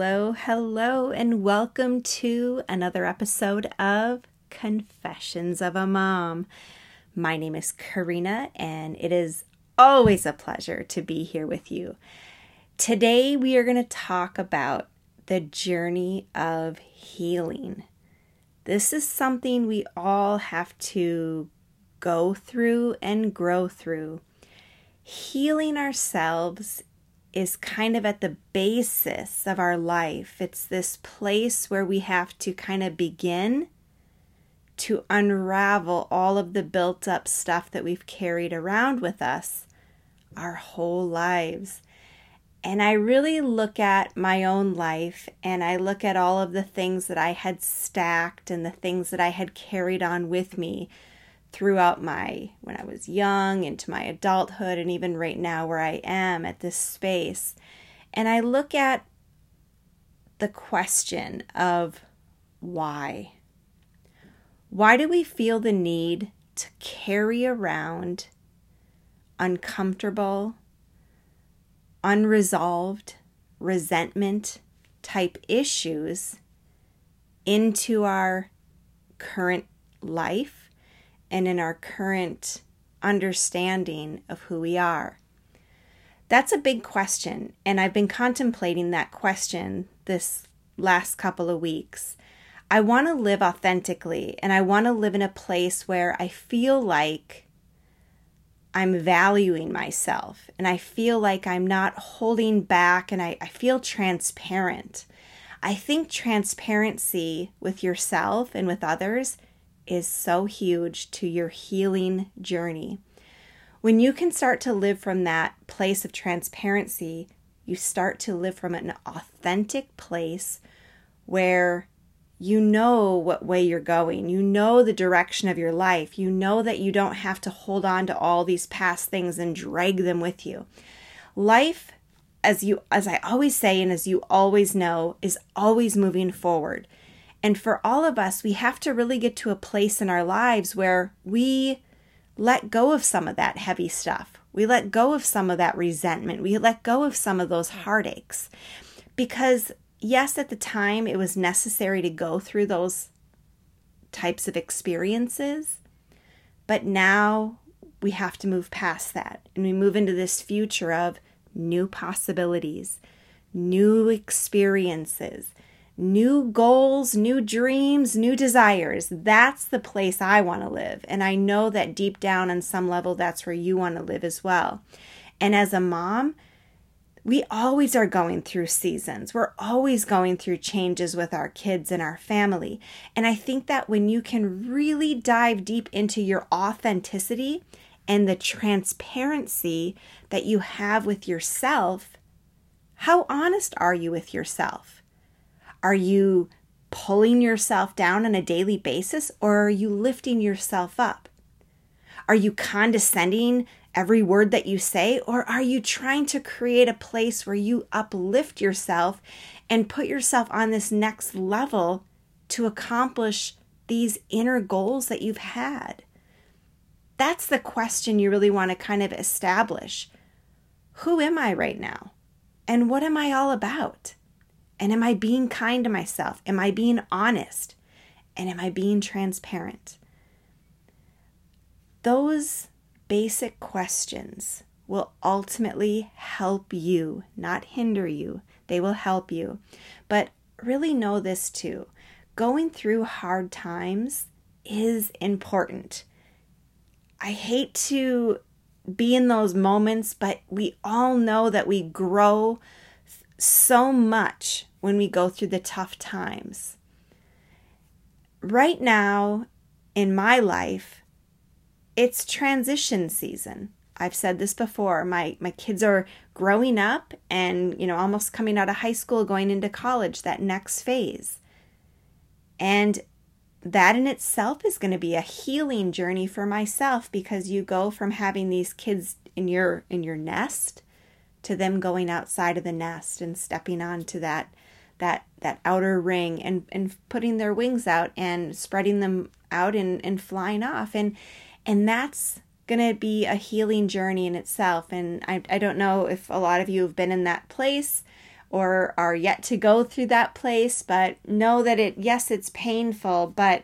Hello, hello, and welcome to another episode of Confessions of a Mom. My name is Karina, and it is always a pleasure to be here with you. Today, we are going to talk about the journey of healing. This is something we all have to go through and grow through. Healing ourselves is kind of at the basis of our life. It's this place where we have to kind of begin to unravel all of the built up stuff that we've carried around with us our whole lives. And I really look at my own life and I look at all of the things that I had stacked and the things that I had carried on with me throughout my when I was young into my adulthood and even right now where I am at this space. And I look at the question of why. Why do we feel the need to carry around uncomfortable unresolved resentment type issues into our current life and in our current understanding of who we are? That's a big question, and I've been contemplating that question this last couple of weeks. I want to live authentically, and I want to live in a place where I feel like I'm valuing myself and I feel like I'm not holding back and I, I feel transparent. I think transparency with yourself and with others is so huge to your healing journey. When you can start to live from that place of transparency, you start to live from an authentic place where you know what way you're going. You know the direction of your life. You know that you don't have to hold on to all these past things and drag them with you. Life, as you as I always say and as you always know, is always moving forward. And for all of us, we have to really get to a place in our lives where we let go of some of that heavy stuff. We let go of some of that resentment. We let go of some of those heartaches. Because, yes, at the time it was necessary to go through those types of experiences. But now we have to move past that and we move into this future of new possibilities, new experiences, new goals, new dreams, new desires. That's the place I want to live. And I know that deep down on some level, that's where you want to live as well. And as a mom, we always are going through seasons. We're always going through changes with our kids and our family. And I think that when you can really dive deep into your authenticity and the transparency that you have with yourself, how honest are you with yourself? Are you pulling yourself down on a daily basis or are you lifting yourself up? Are you condescending every word that you say or are you trying to create a place where you uplift yourself and put yourself on this next level to accomplish these inner goals that you've had? That's the question you really want to kind of establish. Who am I right now? And what am I all about? And am I being kind to myself? Am I being honest? And am I being transparent? Those basic questions will ultimately help you, not hinder you. They will help you. But really know this too going through hard times is important. I hate to be in those moments, but we all know that we grow so much when we go through the tough times. Right now in my life, it's transition season. I've said this before. My my kids are growing up and, you know, almost coming out of high school, going into college, that next phase. And that in itself is going to be a healing journey for myself because you go from having these kids in your in your nest to them going outside of the nest and stepping onto that that that outer ring and and putting their wings out and spreading them out and and flying off and and that's going to be a healing journey in itself and I I don't know if a lot of you have been in that place or are yet to go through that place, but know that it, yes, it's painful, but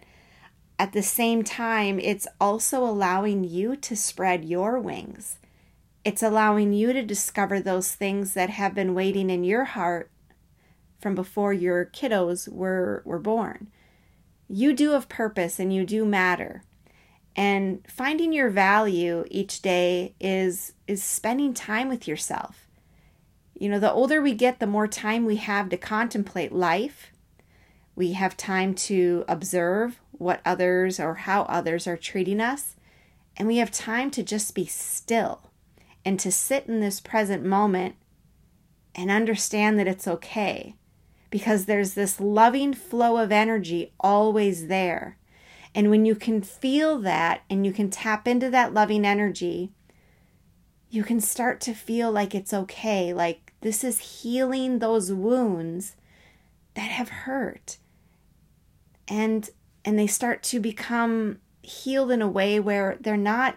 at the same time, it's also allowing you to spread your wings. It's allowing you to discover those things that have been waiting in your heart from before your kiddos were, were born. You do have purpose and you do matter. And finding your value each day is is spending time with yourself. You know, the older we get, the more time we have to contemplate life. We have time to observe what others or how others are treating us. And we have time to just be still and to sit in this present moment and understand that it's okay because there's this loving flow of energy always there. And when you can feel that and you can tap into that loving energy, you can start to feel like it's okay, like this is healing those wounds that have hurt. And and they start to become healed in a way where they're not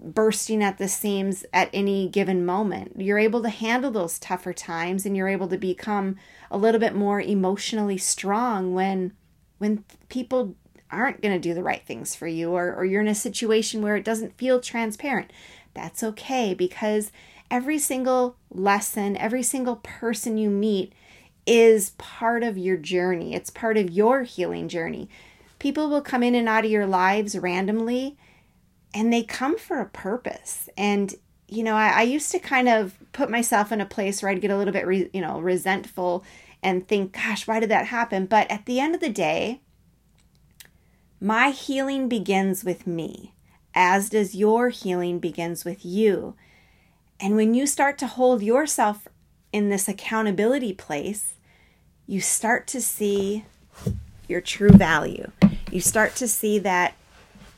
bursting at the seams at any given moment. You're able to handle those tougher times and you're able to become a little bit more emotionally strong when when people aren't going to do the right things for you or, or you're in a situation where it doesn't feel transparent. That's okay because every single lesson, every single person you meet is part of your journey. It's part of your healing journey. People will come in and out of your lives randomly and they come for a purpose. And, you know, I, I used to kind of put myself in a place where I'd get a little bit, re, you know, resentful and think, gosh, why did that happen? But at the end of the day, my healing begins with me, as does your healing begins with you. And when you start to hold yourself in this accountability place, you start to see your true value. You start to see that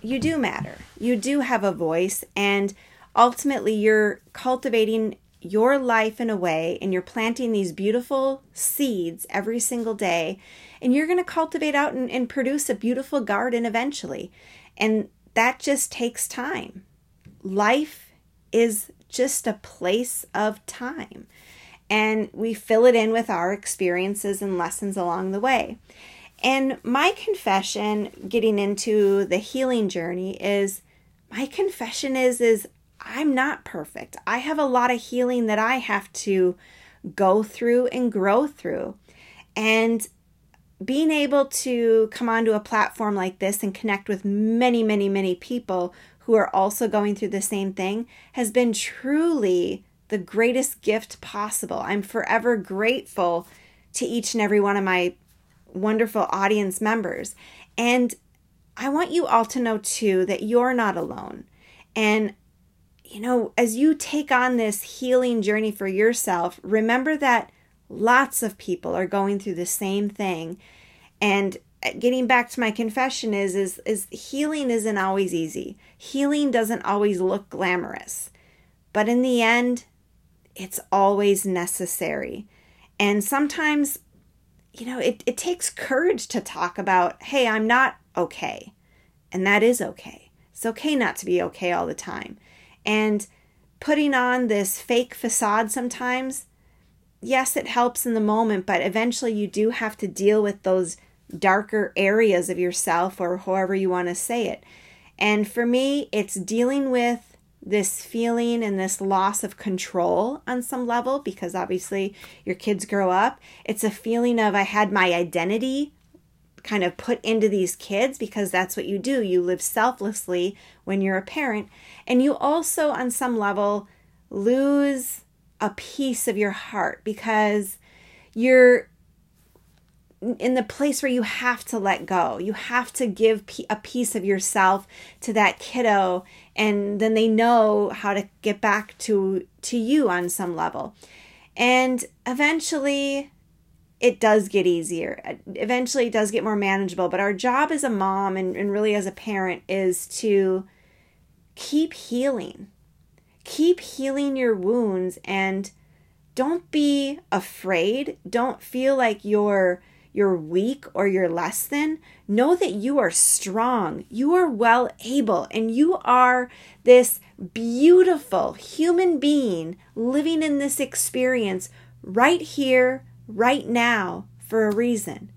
you do matter. You do have a voice, and ultimately, you're cultivating your life in a way and you're planting these beautiful seeds every single day, and you're going to cultivate out and, and produce a beautiful garden eventually. And that just takes time. Life is just a place of time, and we fill it in with our experiences and lessons along the way. And my confession getting into the healing journey is my confession is is I'm not perfect. I have a lot of healing that I have to go through and grow through. And being able to come onto a platform like this and connect with many, many, many people who are also going through the same thing has been truly the greatest gift possible. I'm forever grateful to each and every one of my wonderful audience members. And I want you all to know too that you're not alone. And, you know, as you take on this healing journey for yourself, remember that lots of people are going through the same thing. And uh, getting back to my confession is is is healing isn't always easy. Healing doesn't always look glamorous. But in the end, it's always necessary. And sometimes you know, it, it takes courage to talk about, hey, I'm not okay. And that is okay. It's okay not to be okay all the time. And putting on this fake facade sometimes, yes, it helps in the moment, but eventually you do have to deal with those darker areas of yourself or however you want to say it. And for me, it's dealing with this feeling and this loss of control on some level because obviously your kids grow up. It's a feeling of I had my identity kind of put into these kids because that's what you do. You live selflessly when you're a parent. And you also, on some level, lose a piece of your heart because you're in the place where you have to let go. You have to give a piece of yourself to that kiddo and then they know how to get back to to you on some level. And eventually it does get easier. Eventually it does get more manageable, but our job as a mom and, and really as a parent is to keep healing. Keep healing your wounds and don't be afraid. Don't feel like you're you're weak or you're less than, know that you are strong. You are well able and you are this beautiful human being living in this experience right here, right now, for a reason.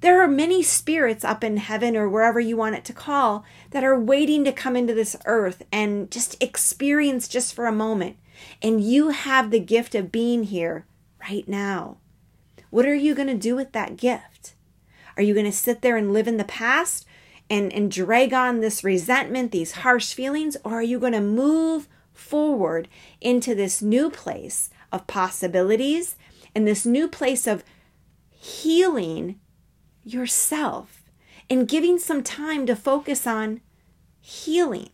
There are many spirits up in heaven or wherever you want it to call that are waiting to come into this earth and just experience just for a moment. And you have the gift of being here right now. What are you going to do with that gift? Are you going to sit there and live in the past and, and drag on this resentment, these harsh feelings, or are you going to move forward into this new place of possibilities and this new place of healing yourself and giving some time to focus on healing?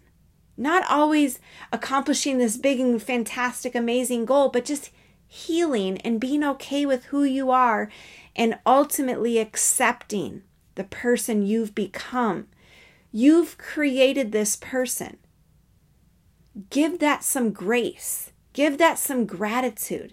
Not always accomplishing this big and fantastic, amazing goal, but just healing and being okay with who you are and ultimately accepting the person you've become. You've created this person give that some grace, give that some gratitude.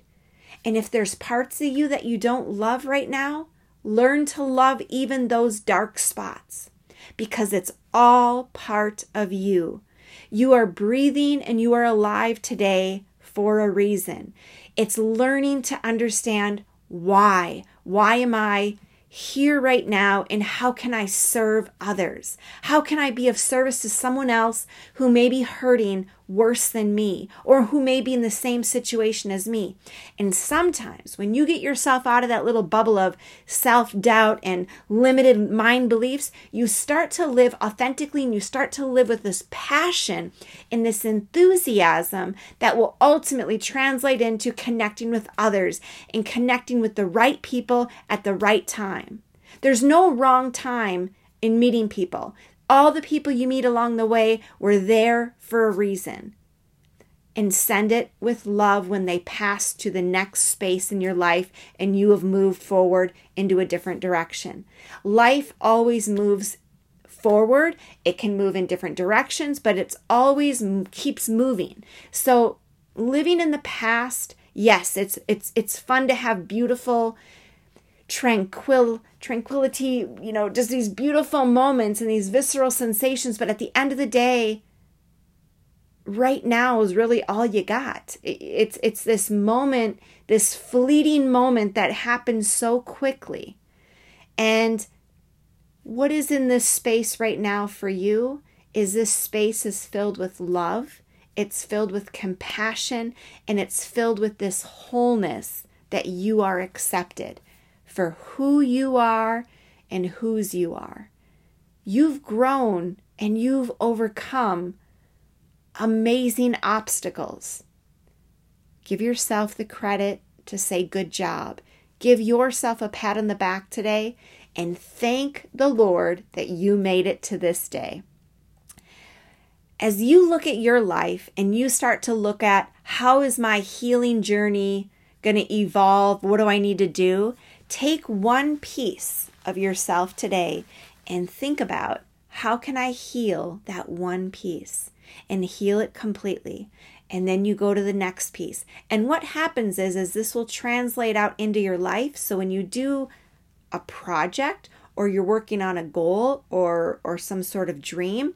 And if there's parts of you that you don't love right now, learn to love even those dark spots because it's all part of you. You are breathing and you are alive today for a reason. It's learning to understand why. Why am I here right now and how can I serve others? How can I be of service to someone else who may be hurting worse than me or who may be in the same situation as me? And sometimes when you get yourself out of that little bubble of self doubt and limited mind beliefs, you start to live authentically and you start to live with this passion and this enthusiasm that will ultimately translate into connecting with others and connecting with the right people at the right time. There's no wrong time in meeting people. All the people you meet along the way were there for a reason. And send it with love when they pass to the next space in your life and you have moved forward into a different direction. Life always moves forward. It can move in different directions, but it's always keeps moving. So living in the past, yes, it's it's it's fun to have beautiful tranquil tranquility, you know, just these beautiful moments and these visceral sensations, but at the end of the day, right now is really all you got. It's it's this moment, this fleeting moment that happens so quickly. And what is in this space right now for you is this space is filled with love, it's filled with compassion, and it's filled with this wholeness that you are accepted for who you are and whose you are. You've grown and you've overcome amazing obstacles. Give yourself the credit to say good job. Give yourself a pat on the back today and thank the Lord that you made it to this day. As you look at your life and you start to look at how is my healing journey going to evolve? What do I need to do? Take one piece of yourself today and think about how can I heal that one piece and heal it completely. And then you go to the next piece. And what happens is is this will translate out into your life. So when you do a project or you're working on a goal or or some sort of dream,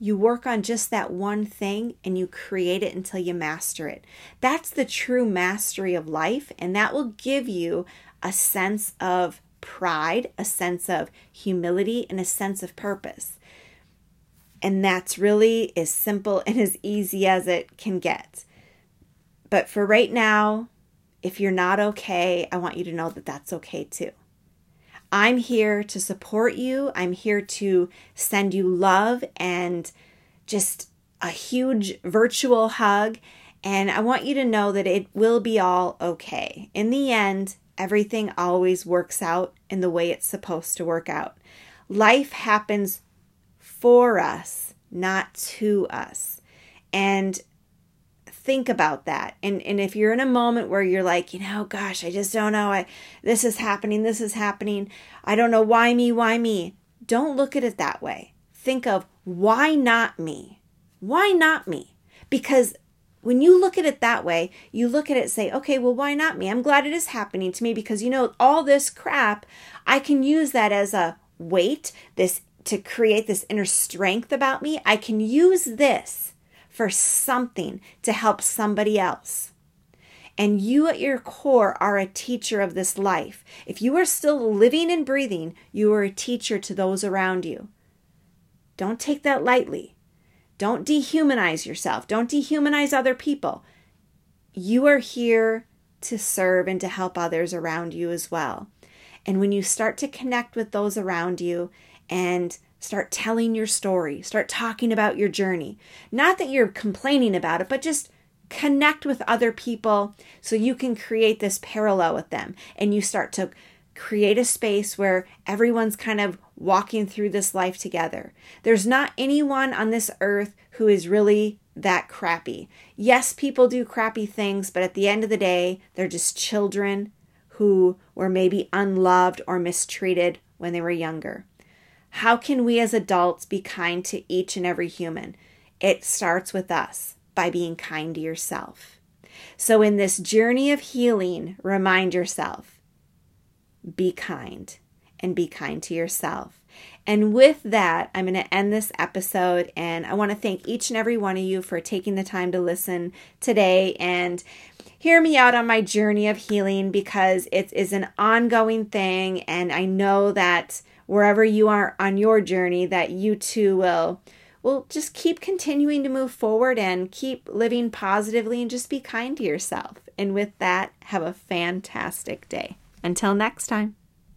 you work on just that one thing and you create it until you master it. That's the true mastery of life, and that will give you a sense of pride, a sense of humility, and a sense of purpose. And that's really as simple and as easy as it can get. But for right now, if you're not okay, I want you to know that that's okay too. I'm here to support you. I'm here to send you love and just a huge virtual hug. And I want you to know that it will be all okay. In the end, everything always works out in the way it's supposed to work out. Life happens for us, not to us. And think about that. And and if you're in a moment where you're like, you know, gosh, I just don't know. I this is happening, this is happening. I don't know why me, why me. Don't look at it that way. Think of why not me? Why not me? Because when you look at it that way, you look at it say, okay, well, why not me? I'm glad it is happening to me because you know, all this crap, I can use that as a weight, this to create this inner strength about me. I can use this for something to help somebody else. And you at your core are a teacher of this life. If you are still living and breathing, you are a teacher to those around you. Don't take that lightly. Don't dehumanize yourself. Don't dehumanize other people. You are here to serve and to help others around you as well. And when you start to connect with those around you and start telling your story, start talking about your journey, not that you're complaining about it, but just connect with other people so you can create this parallel with them and you start to create a space where everyone's kind of walking through this life together. There's not anyone on this earth who is really that crappy. Yes, people do crappy things, but at the end of the day, they're just children who were maybe unloved or mistreated when they were younger. How can we as adults be kind to each and every human? It starts with us by being kind to yourself. So, in this journey of healing, remind yourself be kind and be kind to yourself. And with that, I'm going to end this episode. And I want to thank each and every one of you for taking the time to listen today and hear me out on my journey of healing because it is an ongoing thing. And I know that wherever you are on your journey, that you too will well, just keep continuing to move forward and keep living positively and just be kind to yourself. And with that, have a fantastic day. Until next time.